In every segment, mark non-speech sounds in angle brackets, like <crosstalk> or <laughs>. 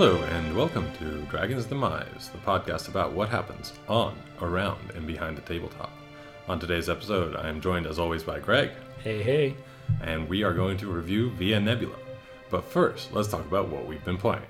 Hello, and welcome to Dragon's Demise, the podcast about what happens on, around, and behind the tabletop. On today's episode, I am joined as always by Greg, Hey, hey. and we are going to review Via Nebula. But first, let's talk about what we've been playing.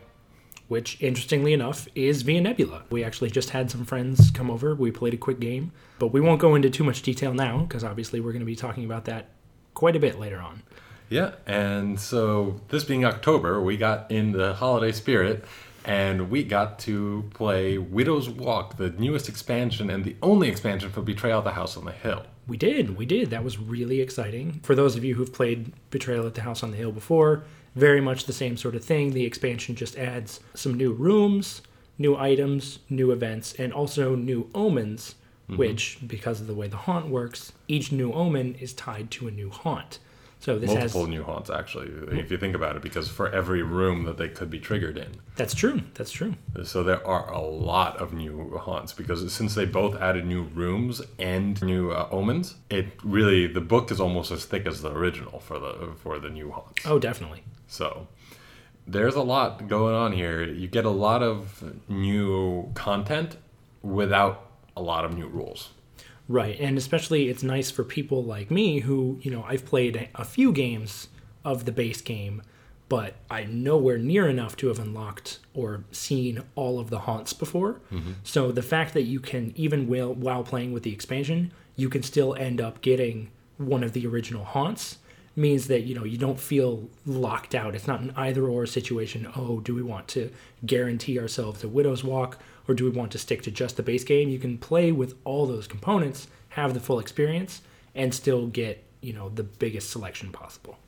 Which, interestingly enough, is Via Nebula. We actually just had some friends come over. We played a quick game, but we won't go into too much detail now because obviously we're going to be talking about that quite a bit later on. Yeah, and so this being October, we got in the holiday spirit and we got to play Widow's Walk, the newest expansion and the only expansion for Betrayal at the House on the Hill. We did, we did. That was really exciting. For those of you who've played Betrayal at the House on the Hill before, very much the same sort of thing. The expansion just adds some new rooms, new items, new events, and also new omens, mm-hmm. which, because of the way the haunt works, each new omen is tied to a new haunt. So this Multiple has new haunts, actually, if you think about it, because for every room that they could be triggered in. that's true. That's true. So there are a lot of new haunts because since they both added new rooms and new uh, omens, it really the book is almost as thick as the original for the for the new haunts. Oh, definitely. So there's a lot going on here. You get a lot of new content without a lot of new rules. Right, and especially it's nice for people like me who, you know, I've played a few games of the base game, but I'm nowhere near enough to have unlocked or seen all of the haunts before. Mm-hmm. So the fact that you can, even while, while playing with the expansion, you can still end up getting one of the original haunts means that you know you don't feel locked out. It's not an either or situation. Oh do we want to guarantee ourselves a widow's walk or do we want to stick to just the base game? You can play with all those components have the full experience and still get you know the biggest selection possible.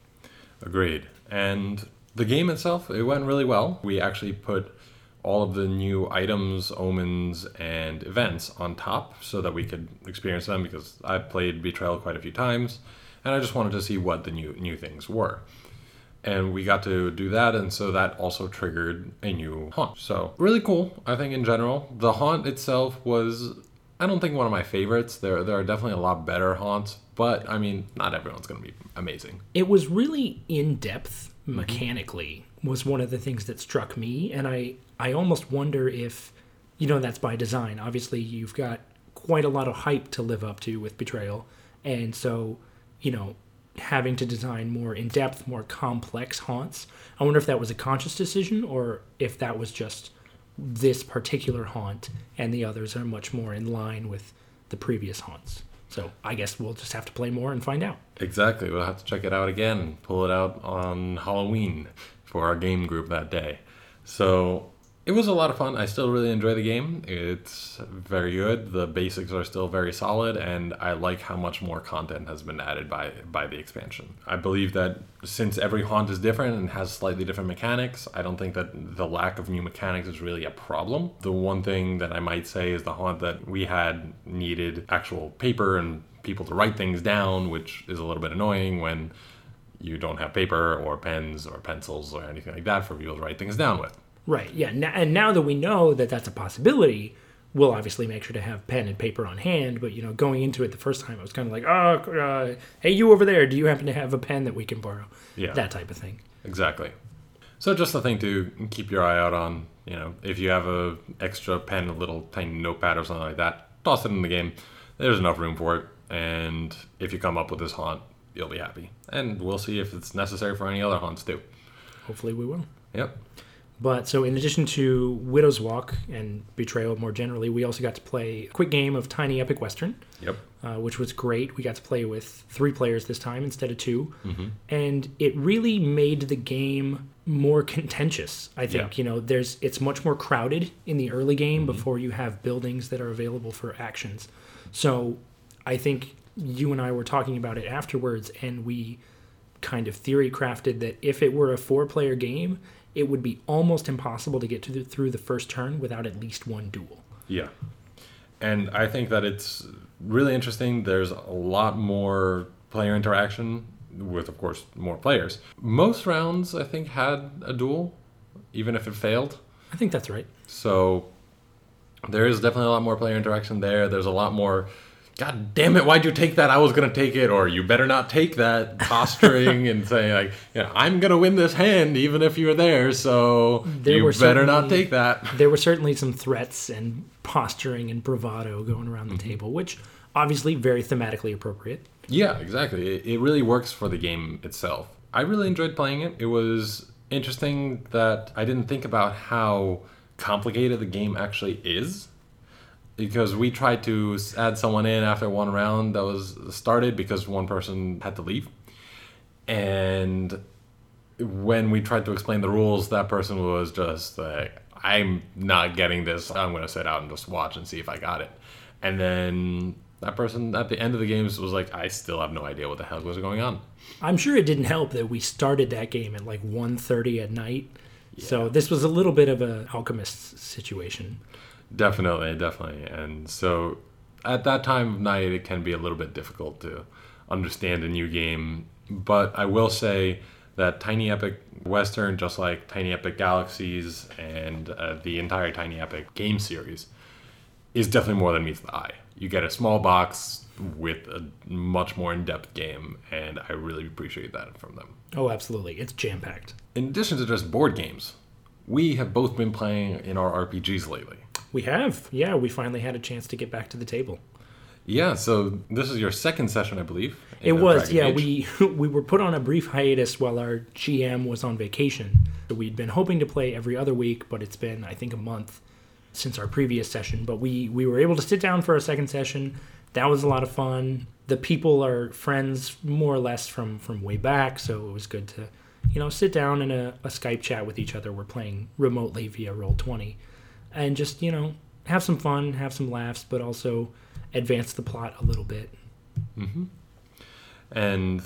Agreed. And the game itself, it went really well. We actually put all of the new items, omens, and events on top so that we could experience them because I've played Betrayal quite a few times and I just wanted to see what the new new things were. And we got to do that, and so that also triggered a new haunt. So, really cool, I think, in general. The haunt itself was, I don't think one of my favorites. There, there are definitely a lot better haunts, but I mean, not everyone's going to be amazing. it was really in depth mm-hmm. mechanically was one of the things that struck me and i i almost wonder if you know that's by design obviously you've got quite a lot of hype to live up to with betrayal and so you know having to design more in depth more complex haunts i wonder if that was a conscious decision or if that was just this particular haunt and the others are much more in line with the previous haunts so i guess we'll just have to play more and find out Exactly. We'll have to check it out again, pull it out on Halloween for our game group that day. So it was a lot of fun. I still really enjoy the game. It's very good. The basics are still very solid, and I like how much more content has been added by by the expansion. I believe that since every haunt is different and has slightly different mechanics, I don't think that the lack of new mechanics is really a problem. The one thing that I might say is the haunt that we had needed actual paper and people to write things down, which is a little bit annoying when you don't have paper or pens or pencils or anything like that for people to write things down with. Right. Yeah. And now that we know that that's a possibility, we'll obviously make sure to have pen and paper on hand. But you know, going into it the first time, I was kind of like, oh, uh, hey, you over there, do you happen to have a pen that we can borrow? Yeah. That type of thing. Exactly. So just a thing to keep your eye out on. You know, if you have a extra pen, a little tiny notepad or something like that, toss it in the game. There's enough room for it, and if you come up with this haunt, you'll be happy. And we'll see if it's necessary for any other haunts too. Hopefully, we will. Yep. But so, in addition to Widow's Walk and Betrayal more generally, we also got to play a quick game of Tiny Epic Western. Yep. uh, which was great. We got to play with three players this time instead of 2 and it really made the game more contentious. I think Yeah. you know there's it's much more crowded in the early game before you have buildings that are available for actions. So I think you and I were talking about it afterwards, and we kind of theory crafted that if it were a four player game, it would be almost impossible to get to the, through the first turn without at least one duel. Yeah. And I think that it's really interesting. There's a lot more player interaction with, of course, more players. Most rounds, I think, had a duel, even if it failed. I think that's right. So there is definitely a lot more player interaction there. There's a lot more God damn it, why'd you take that? I was gonna take it, or you better not take that, <laughs> posturing and saying like, you know, I'm gonna win this hand even if you're there, so There you were better not take that. there were certainly some threats and posturing and bravado going around the mm-hmm. table, which obviously very thematically appropriate. Yeah, exactly. It, it really works for the game itself. I really enjoyed playing it. It was interesting that I didn't think about how complicated the game actually is. Because we tried to add someone in after one round that was started because one person had to leave. And when we tried to explain the rules, that person was just like, I'm not getting this. I'm going to sit out and just watch and see if I got it. And then that person at the end of the games was like, I still have no idea what the hell was going on. I'm sure it didn't help that we started that game at like 1.30 at night. So this was a little bit of a alchemist situation. Definitely, definitely. And so at that time of night, it can be a little bit difficult to understand a new game. But I will say that Tiny Epic Western, just like Tiny Epic Galaxies and uh, the entire Tiny Epic game series, is definitely more than meets the eye. You get a small box with a much more in depth game, and I really appreciate that from them. Oh, absolutely. It's jam packed. In addition to just board games, we have both been playing in our RPGs lately. We have. Yeah, we finally had a chance to get back to the table. Yeah, so this is your second session, I believe. It was, Dragon yeah. Age. We <laughs> we were put on a brief hiatus while our GM was on vacation. So we'd been hoping to play every other week, but it's been I think a month since our previous session. But we we were able to sit down for a second session. That was a lot of fun. The people are friends more or less from from way back, so it was good to you know sit down in a, a Skype chat with each other. We're playing remotely via Roll Twenty, and just you know have some fun, have some laughs, but also advance the plot a little bit. Mm-hmm. And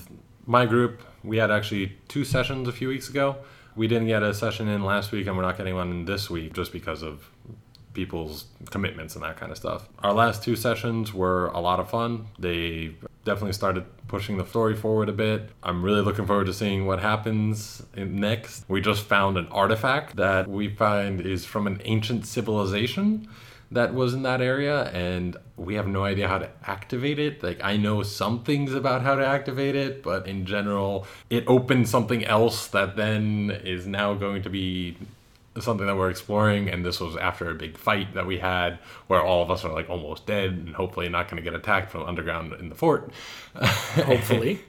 my group, we had actually two sessions a few weeks ago. We didn't get a session in last week, and we're not getting one in this week just because of people's commitments and that kind of stuff. Our last two sessions were a lot of fun. They definitely started pushing the story forward a bit. I'm really looking forward to seeing what happens next. We just found an artifact that we find is from an ancient civilization that was in that area and we have no idea how to activate it like i know some things about how to activate it but in general it opens something else that then is now going to be something that we're exploring and this was after a big fight that we had where all of us are like almost dead and hopefully not going to get attacked from underground in the fort <laughs> Hopefully.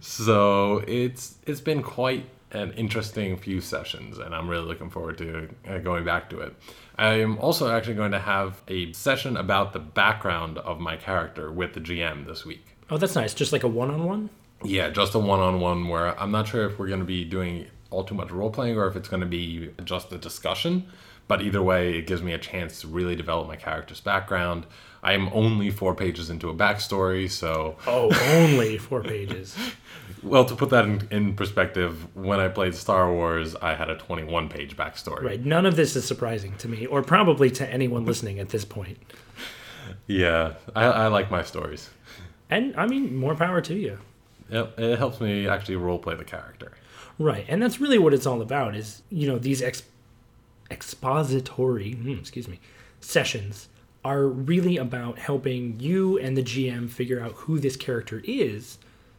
so it's it's been quite an interesting few sessions and i'm really looking forward to uh, going back to it i'm also actually going to have a session about the background of my character with the gm this week Oh, that's nice. Just like a one-on-one. yeah just a one-on-one where i'm not sure if we're going to be doing all too much role playing or if it's going to be just a discussion but either way it gives me a chance to really develop my character's background i am only four pages into a backstory so Oh, only four pages. <laughs> Well, to put that in, in perspective, when I played Star Wars, I had a 21 page backstory. Right. None of this is surprising to me, or probably to anyone listening at this point. Yeah, I, I like my stories. And I mean, more power to you. It, it helps me actually roleplay the character. Right. And that's really what it's all about is, you know, these ex- expository, hmm, excuse me, sessions are really about helping you and the GM figure out who this character is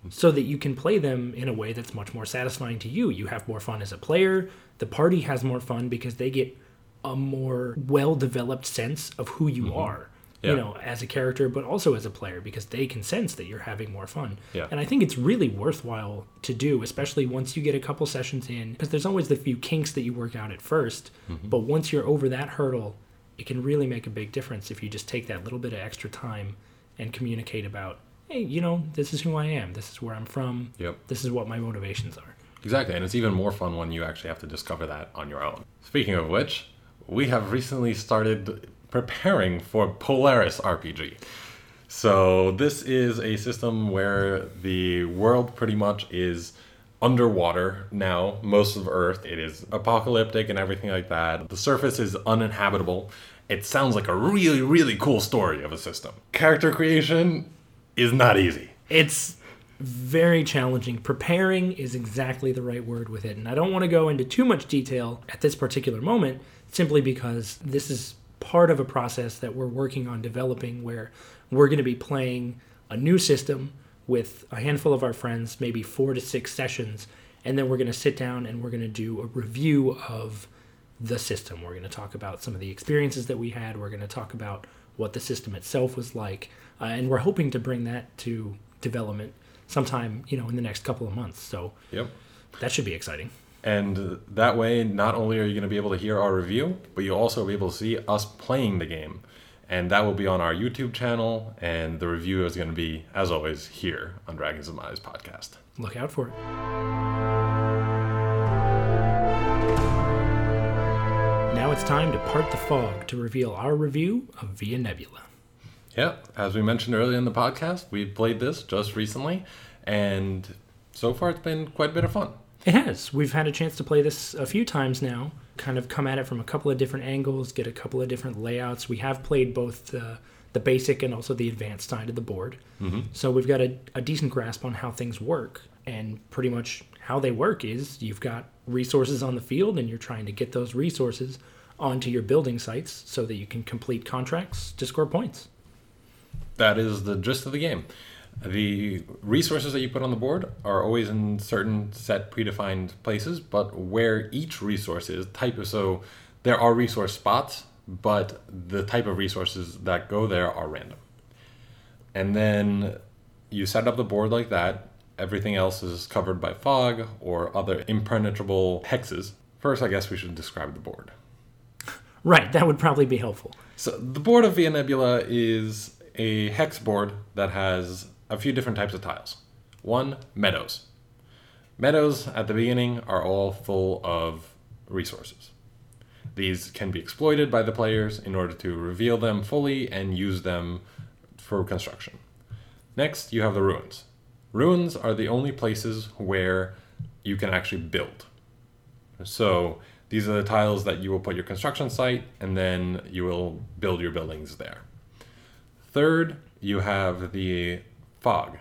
so that you can play them in a way that's much more satisfying to you. You have more fun as a player, the party has more fun because they get a more well-developed sense of who you are. You know, as a character, but also as a player, because they can sense that you're having more fun. Yeah. And I think it's really worthwhile to do, especially once you get a couple sessions in, because there's always the few kinks that you work out at 1st mm-hmm. But once you're over that hurdle, it can really make a big difference if you just take that little bit of extra time and communicate about, hey, you know, this is who I am, this is where I'm from, Yep. this is what my motivations are. Exactly, and it's even more fun when you actually have to discover that on your own. Speaking of which, we have recently started preparing for Polaris RPG. So, this is a system where the world pretty much is underwater now, most of Earth. It is apocalyptic and everything like that. The surface is uninhabitable. It sounds like a really, really cool story of a system. Character creation is not easy. It's very challenging. Preparing is exactly the right word with it. And I don't want to go into too much detail at this particular moment simply because this is part of a process that we're working on developing where we're going to be playing a new system with a handful of our friends, maybe four to six sessions, and then we're going to sit down and we're going to do a review of the system. We're going to talk about some of the experiences that we had. We're going to talk about what the system itself was like, uh, and we're hoping to bring that to development sometime, you know, in the next couple of months. So Yep. that should be exciting. And that way, not only are you going to be able to hear our review, but you'll also be able to see us playing the game. And that will be on our YouTube channel, and the review is going to be, as always, here on Dragon's Demise podcast. Look out for it. Now it's time to part the fog to reveal our review of Via Nebula. Yeah, as we mentioned earlier in the podcast, we played this just recently, and so far it's been quite a bit of fun. It has. We've had a chance to play this a few times now, kind of come at it from a couple of different angles, get a couple of different layouts. We have played both the, the basic and also the advanced side of the board. Mm-hmm. So we've got a, a decent grasp on how things work. And pretty much how they work is you've got resources on the field and you're trying to get those resources onto your building sites so that you can complete contracts to score points. That is the gist of the game. The resources that you put on the board are always in certain set predefined places, but where each resource is type of so there are resource spots, but the type of resources that go there are random. And then you set up the board like that. Everything else is covered by fog or other impenetrable hexes. First, I guess we should describe the board. Right, that would probably be helpful. So the board of Via Nebula is a hex board that has a few different types of tiles. One, meadows. Meadows at the beginning are all full of resources. These can be exploited by the players in order to reveal them fully and use them for construction. Next, you have the ruins. Ruins are the only places where you can actually build. So these are the tiles that you will put your construction site and then you will build your buildings there. Third, you have the fog.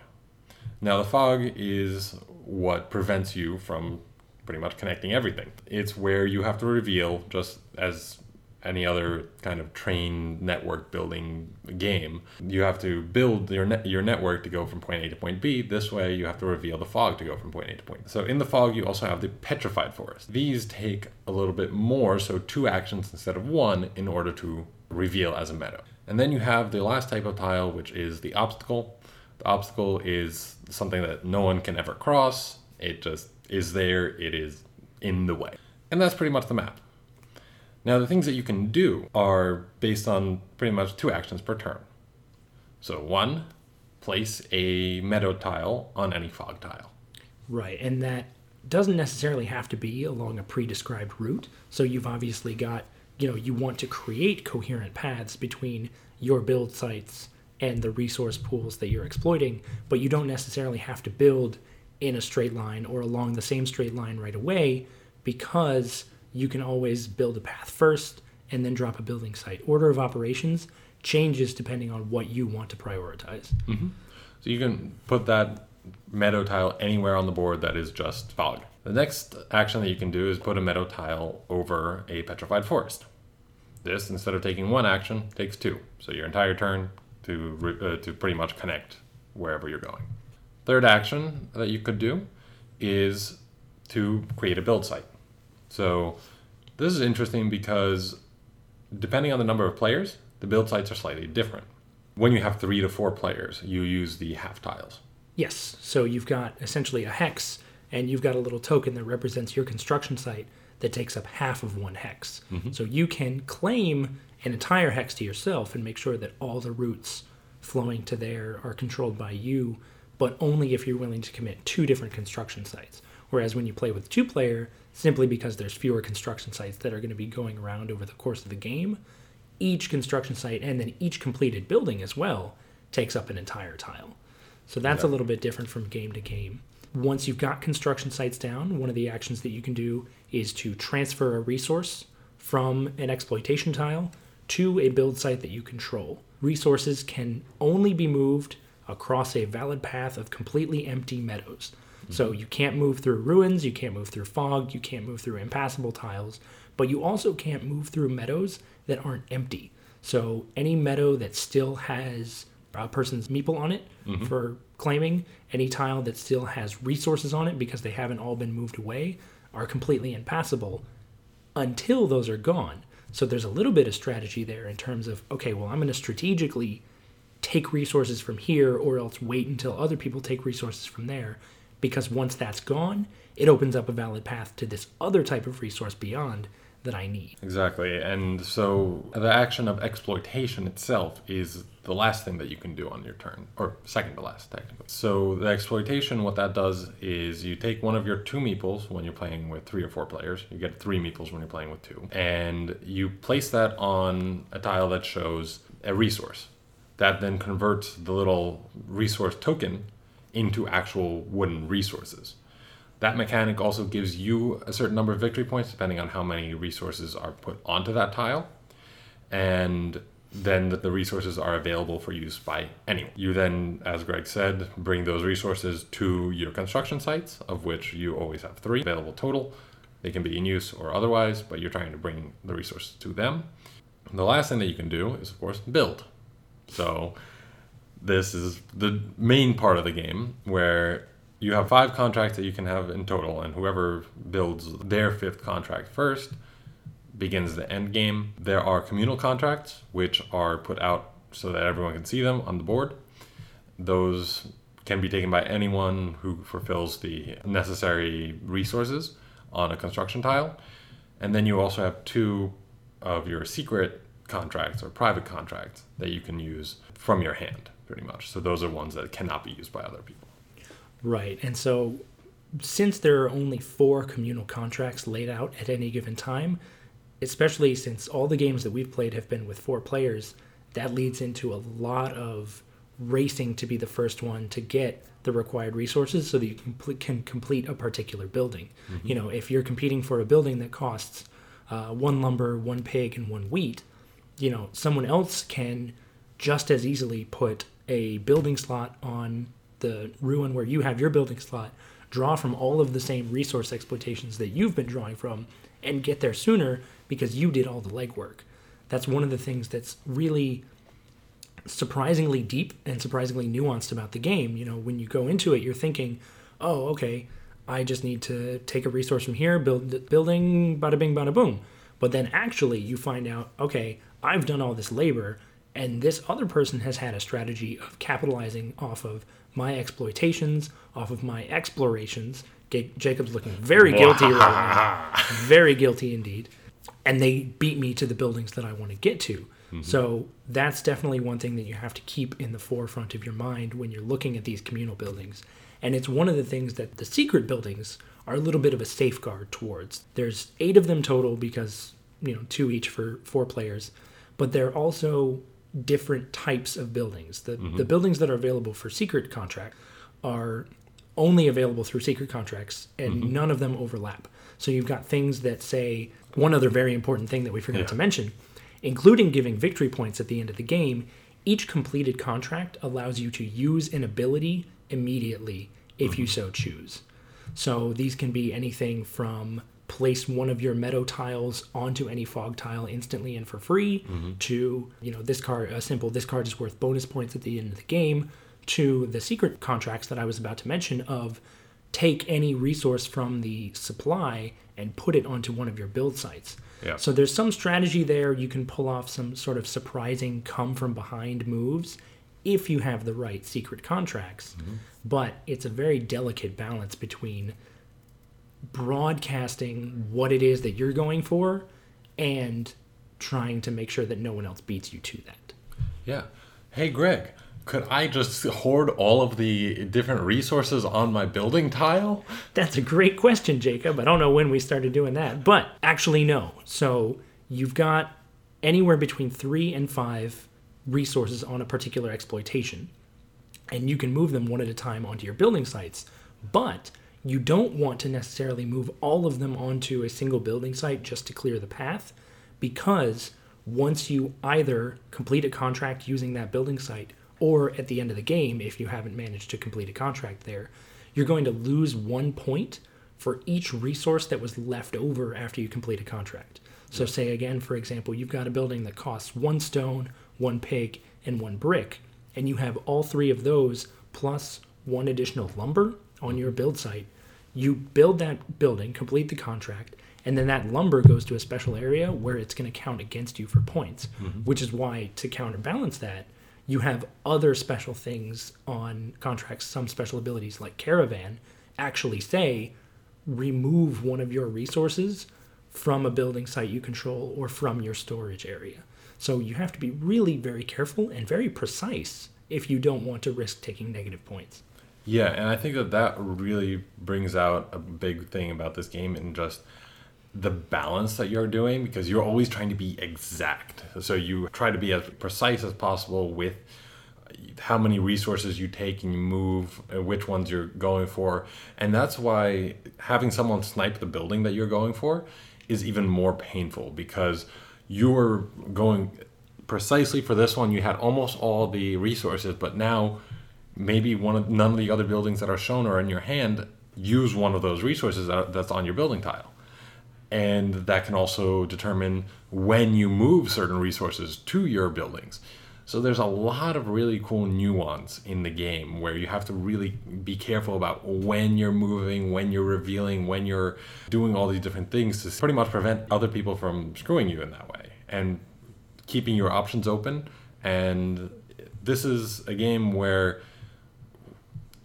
Now, the fog is what prevents you from pretty much connecting everything. It's where you have to reveal, just as any other kind of train network building game, you have to build your net, your network to go from point A to point B. This way, you have to reveal the fog to go from point A to point. B. So in the fog, you also have the petrified forest. These take a little bit more, so two actions instead of one, in order to reveal as a meadow. And then you have the last type of tile, which is the obstacle. Obstacle is something that no one can ever cross. It just is there. It is in the way. And that's pretty much the map. Now, the things that you can do are based on pretty much two actions per turn. So, one, place a meadow tile on any fog tile. Right, and that doesn't necessarily have to be along a pre-described route. So you've obviously got, you know, you want to create coherent paths between your build sites and the resource pools that you're exploiting, but you don't necessarily have to build in a straight line or along the same straight line right away because you can always build a path first and then drop a building site. Order of operations changes depending on what you want to prioritize. Mm-hmm. So you can put that meadow tile anywhere on the board that is just fog. The next action that you can do is put a meadow tile over a petrified forest. This, instead of taking one action, takes two. So your entire turn to uh, to pretty much connect wherever you're going. Third action that you could do is to create a build site. So this is interesting because depending on the number of players, the build sites are slightly different. When you have three to four players, you use the half tiles. Yes. So you've got essentially a hex, and you've got a little token that represents your construction site that takes up half of one hex. Mm-hmm. So you can claim an entire hex to yourself and make sure that all the routes flowing to there are controlled by you, but only if you're willing to commit two different construction sites. Whereas when you play with two player, simply because there's fewer construction sites that are going to be going around over the course of the game, each construction site and then each completed building as well takes up an entire tile. So that's a little bit different from game to game. Once you've got construction sites down, one of the actions that you can do is to transfer a resource from an exploitation tile to a build site that you control. Resources can only be moved across a valid path of completely empty meadows. So mm-hmm. you can't move through ruins, you can't move through fog, you can't move through impassable tiles, but you also can't move through meadows that aren't empty. So any meadow that still has a person's meeple on it mm-hmm. for claiming, any tile that still has resources on it because they haven't all been moved away, are completely impassable until those are gone. So there's a little bit of strategy there in terms of okay, well, I'm going to strategically take resources from here or else wait until other people take resources from there because once that's gone, it opens up a valid path to this other type of resource beyond that I need. Exactly. And so the action of exploitation itself is the last thing that you can do on your turn, or second to last, technically. So the exploitation, what that does is you take one of your two meeples when you're playing with three or four players. You get three meeples when you're playing with two. And you place that on a tile that shows a resource. That then converts the little resource token into actual wooden resources. That mechanic also gives you a certain number of victory points depending on how many resources are put onto that tile. And then the resources are available for use by anyone. You then, as Greg said, bring those resources to your construction sites, of which you always have three available total. They can be in use or otherwise, but you're trying to bring the resources to them. The last thing that you can do is, of course, build. So, this is the main part of the game where you have five contracts that you can have in total, and whoever builds their fifth contract first begins the end game. There are communal contracts, which are put out so that everyone can see them on the board. Those can be taken by anyone who fulfills the necessary resources on a construction tile. And then you also have two of your secret contracts or private contracts that you can use from your hand, pretty much. So those are ones that cannot be used by other people. Right. And so, since there are only four communal contracts laid out at any given time, especially since all the games that we've played have been with four players, that leads into a lot of racing to be the first one to get the required resources so that you can, complete, can complete a particular building. You know, if you're competing for a building that costs uh, one lumber, one pig, and one wheat, you know, someone else can just as easily put a building slot on the ruin where you have your building slot, draw from all of the same resource exploitations that you've been drawing from, and get there sooner because you did all the legwork. That's one of the things that's really surprisingly deep and surprisingly nuanced about the game. You know, when you go into it, you're thinking, oh, okay, I just need to take a resource from here, build the building, bada bing, bada boom. But then actually, you find out, okay, I've done all this labor, and this other person has had a strategy of capitalizing off of my exploitations, off of my explorations. Jacob's looking very guilty right now. <laughs> Very guilty indeed. And they beat me to the buildings that I want to get to. Mm-hmm. So that's definitely one thing that you have to keep in the forefront of your mind when you're looking at these communal buildings. And it's one of the things that the secret buildings are a little bit of a safeguard towards. There's eight of them total because, you know, two each for four players, but they're also different types of buildings. The, the mm-hmm. buildings that are available for secret contract are only available through secret contracts and mm-hmm. none of them overlap. So you've got things that say one other very important thing that we forgot Yeah. to mention, including giving victory points at the end of the game. Each completed contract allows you to use an ability immediately if you mm-hmm. so choose. So these can be anything from place one of your meadow tiles onto any fog tile instantly and for free mm-hmm. to, you know, this card, a simple this card is worth bonus points at the end of the game to the secret contracts that I was about to mention of take any resource from the supply and put it onto one of your build sites. Yeah. So there's some strategy there. You can pull off some sort of surprising come from behind moves if you have the right secret contracts. Mm-hmm. But it's a very delicate balance between broadcasting what it is that you're going for and trying to make sure that no one else beats you to that. Yeah. Hey, Greg, could I just hoard all of the different resources on my building tile? That's a great question, Jacob. I don't know when we started doing that, but actually, no. So you've got anywhere between three and five resources on a particular exploitation, and you can move them one at a time onto your building sites. But you don't want to necessarily move all of them onto a single building site just to clear the path, because once you either complete a contract using that building site, or at the end of the game, if you haven't managed to complete a contract there, you're going to lose one point for each resource that was left over after you complete a contract. So, say again, for example, you've got a building that costs one stone, one pig, and one brick, and you have all three of those plus one additional lumber on mm-hmm. your build site. You build that building, complete the contract, and then that lumber goes to a special area where it's going to count against you for points, mm-hmm. which is why to counterbalance that, you have other special things on contracts, some special abilities like Caravan actually say remove one of your resources from a building site you control or from your storage area. So you have to be really very careful and very precise if you don't want to risk taking negative points. Yeah, and I think that that really brings out a big thing about this game and just the balance that you're doing because you're always trying to be exact. So you try to be as precise as possible with how many resources you take and you move, uh, which ones you're going for. And that's why having someone snipe the building that you're going for is even more painful because you were going precisely for this one. You had almost all the resources, but now maybe one of none of the other buildings that are shown are in your hand use one of those resources that, that's on your building tile. And that can also determine when you move certain resources to your buildings. So there's a lot of really cool nuance in the game where you have to really be careful about when you're moving when you're revealing when you're doing all these different things to pretty much prevent other people from screwing you in that way and keeping your options open. And this is a game where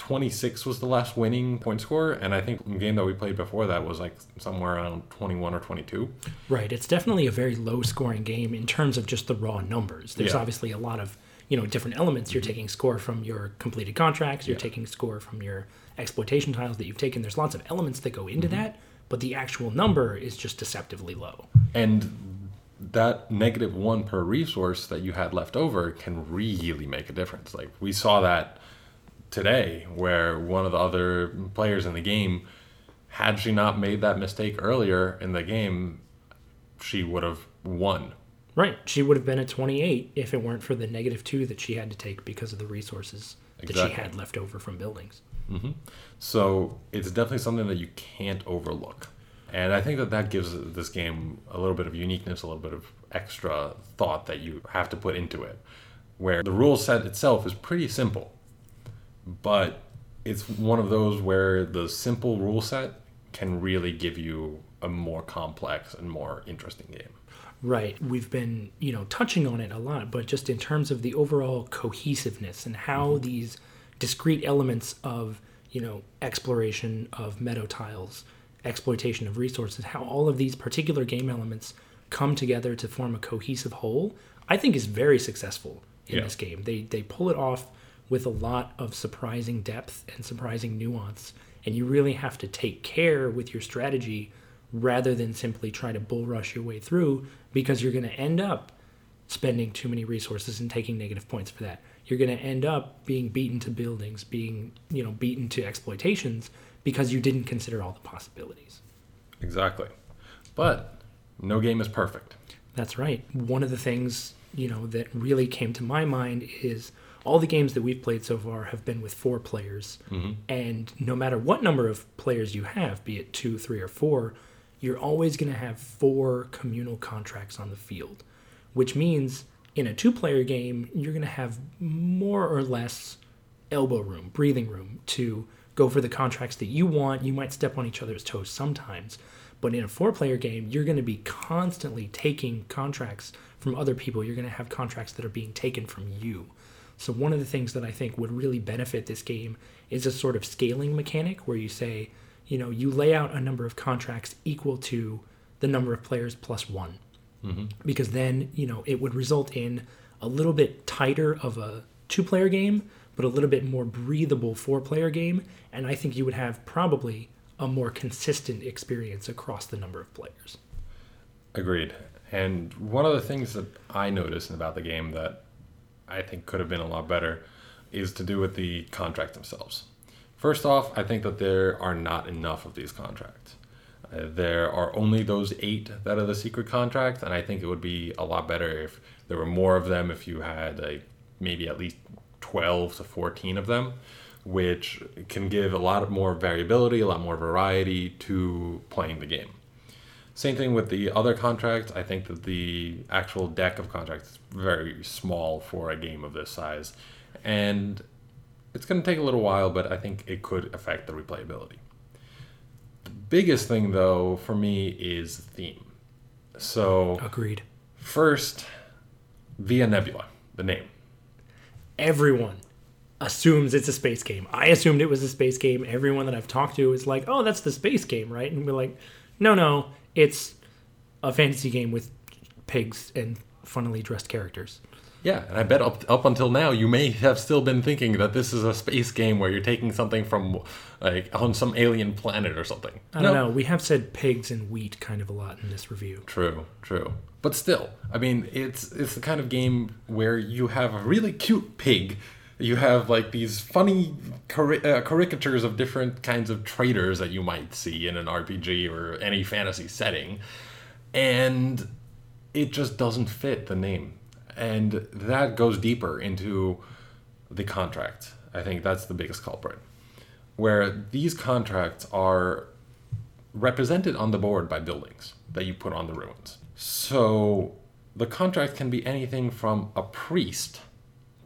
26 was the last winning point score, and I think the game that we played before that was like somewhere around 21 or 22. Right. It's definitely a very low scoring game in terms of just the raw numbers. There's Yeah. obviously a lot of, you know, different elements. You're mm-hmm. taking score from your completed contracts, you're Yeah. taking score from your exploitation tiles that you've taken. There's lots of elements that go into mm-hmm. that, but the actual number is just deceptively low. And that negative one per resource that you had left over can really make a difference. Like we saw that today, where one of the other players in the game, had she not made that mistake earlier in the game, she would have won. Right. She would have been at 28 if it weren't for the negative two that she had to take because of the resources that she had left over from buildings. Mm-hmm. So it's definitely something that you can't overlook. And I think that that gives this game a little bit of uniqueness, a little bit of extra thought that you have to put into it. Where the rule set itself is pretty simple, but it's one of those where the simple rule set can really give you a more complex and more interesting game. Right. We've been, you know, touching on it a lot, but just in terms of the overall cohesiveness and how mm-hmm. these discrete elements of, you know, exploration of meadow tiles, exploitation of resources, how all of these particular game elements come together to form a cohesive whole, I think is very successful in Yeah. this game. They they pull it off with a lot of surprising depth and surprising nuance, and you really have to take care with your strategy rather than simply try to bull rush your way through because you're going to end up spending too many resources and taking negative points for that. You're going to end up being beaten to buildings, being, you know, beaten to exploitations because you didn't consider all the possibilities. Exactly. But no game is perfect. That's right. One of the things, you know, that really came to my mind is all the games that we've played so far have been with four players. Mm-hmm. And no matter what number of players you have, be it two, three, or four, you're always going to have four communal contracts on the field, which means in a two player game, you're going to have more or less elbow room, breathing room to go for the contracts that you want. You might step on each other's toes sometimes, but in a four player game, you're going to be constantly taking contracts from other people. You're going to have contracts that are being taken from you. So, one of the things that I think would really benefit this game is a sort of scaling mechanic where you say, you know, you lay out a number of contracts equal to the number of players plus one. Mm-hmm. Because then you know it would result in a little bit tighter of a two player game but a little bit more breathable four player game. And i think you would have probably a more consistent experience across the number of players. Agreed. And one of the things that I noticed about the game that I think could have been a lot better is to do with the contracts themselves. First off, I think that there are not enough of these contracts. Uh, there are only those eight that are the secret contracts, and I think it would be a lot better if there were more of them, if you had like maybe at least 12 to 14 of them, which can give a lot more variability, a lot more variety to playing the game. Same thing with the other contracts. I think that the actual deck of contracts is very small for a game of this size. And it's going to take a little while, but I think it could affect the replayability. The biggest thing, though, for me is theme. So, Agreed. first, Via Nebula, the name. Everyone assumes it's a space game. I assumed it was a space game. Everyone that I've talked to is like, "Oh, that's the space game, right?" And we're like, "No, no, it's a fantasy game with pigs and funnily dressed characters." Yeah, and I bet up, up until now you may have still been thinking that this is a space game where you're taking something from like on some alien planet or something. I don't know. We have said pigs and wheat kind of a lot in this review. True, true. But still, I mean, it's it's the kind of game where you have a really cute pig. You have like these funny cari- uh, caricatures of different kinds of traders that you might see in an RPG or any fantasy setting, and it just doesn't fit the name. And that goes deeper into the contract. I think that's the biggest culprit. Where these contracts are represented on the board by buildings that you put on the ruins. So the contract can be anything from a priest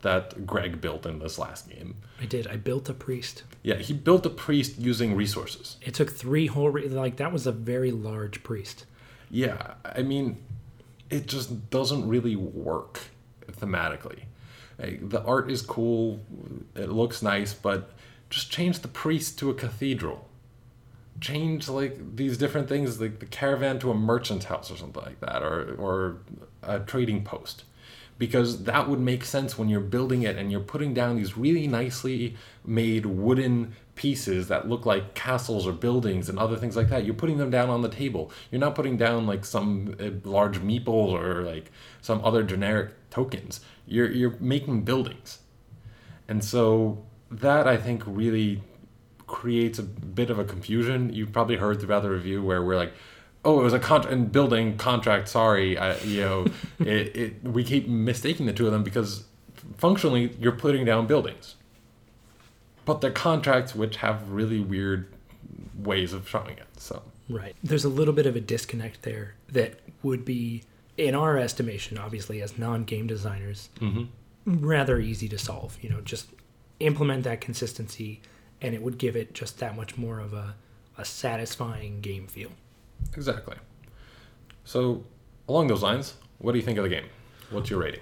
that Greg built in this last game. I did. I built a priest. Yeah, he built a priest using resources. It took three whole re- like that was a very large priest. Yeah, I mean, it just doesn't really work thematically. Like, the art is cool, it looks nice, but just change the priest to a cathedral. Change like these different things, like the caravan to a merchant's house or something like that, or or a trading post, because that would make sense when you're building it and you're putting down these really nicely made wooden pieces that look like castles or buildings and other things like that. You're putting them down on the table. You're not putting down like some uh, large meeples or like some other generic tokens. You're you're making buildings, and so that I think really creates a bit of a confusion. You've probably heard throughout the review where we're like, "Oh, it was a contract and building contract." Sorry, I, you <laughs> know, it, it we keep mistaking the two of them because functionally you're putting down buildings, but they're contracts which have really weird ways of showing it. So Right. There's a little bit of a disconnect there that would be, in our estimation, obviously as non-game designers, mm-hmm. rather easy to solve. You know, just implement that consistency, and it would give it just that much more of a, a satisfying game feel. Exactly. So along those lines, what do you think of the game? What's your rating?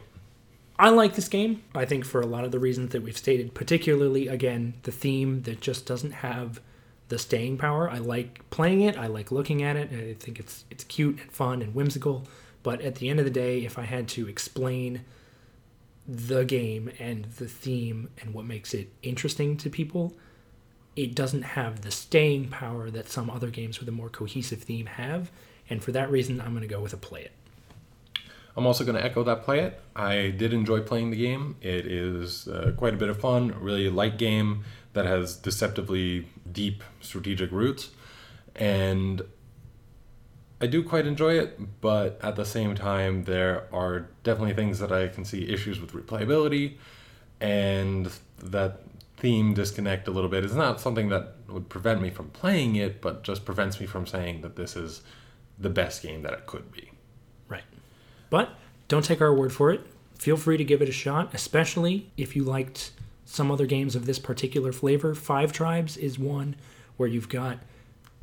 I like this game. I think for a lot of the reasons that we've stated, particularly again the theme that just doesn't have the staying power. I like playing it. I like looking at it. I think it's it's cute and fun and whimsical. But at the end of the day, if I had to explain the game and the theme and what makes it interesting to people, it doesn't have the staying power that some other games with a more cohesive theme have. And for that reason, I'm going to go with a play it. I'm also going to echo that play it. I did enjoy playing the game. It is uh, quite a bit of fun, really light game that has deceptively deep strategic roots. And I do quite enjoy it, but at the same time, there are definitely things that I can see issues with replayability and that theme disconnect a little bit. It's not something that would prevent me from playing it, but just prevents me from saying that this is the best game that it could be. Right. But don't take our word for it. Feel free to give it a shot, especially if you liked some other games of this particular flavor. Five Tribes is one where you've got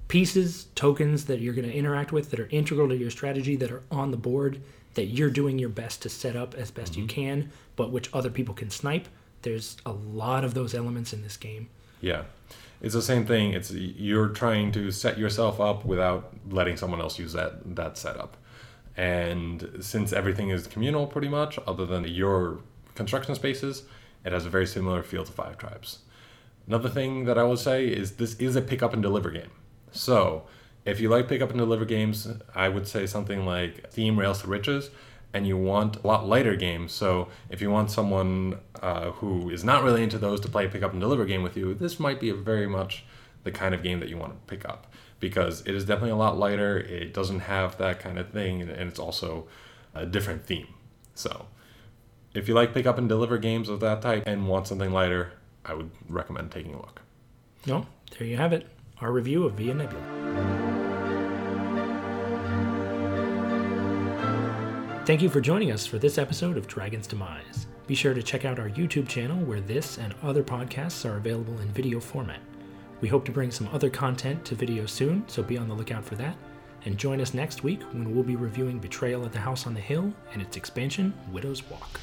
pieces, tokens that you're going to interact with that are integral to your strategy that are on the board that you're doing your best to set up as best you mm-hmm. can, but which other people can snipe. There's a lot of those elements in this game. Yeah. It's the same thing. It's you're trying to set yourself up without letting someone else use that that setup. And since everything is communal pretty much, other than your construction spaces, it has a very similar feel to Five Tribes. Another thing that I will say is this is a pick up and deliver game. So if you like pick up and deliver games, I would say something like Steam Rails to Riches, and you want a lot lighter games. So if you want someone uh, who is not really into those to play a pick up and deliver game with you, this might be a very much the kind of game that you want to pick up because it is definitely a lot lighter. It doesn't have that kind of thing, and it's also a different theme. So if you like pick up and deliver games of that type and want something lighter, I would recommend taking a look. No, there you have it. Our review of Via Nebula. Thank you for joining us for this episode of Dragon's Demise. Be sure to check out our YouTube channel where this and other podcasts are available in video format. We hope to bring some other content to video soon, so be on the lookout for that. And join us next week when we'll be reviewing Betrayal at the House on the Hill and its expansion, Widow's Walk.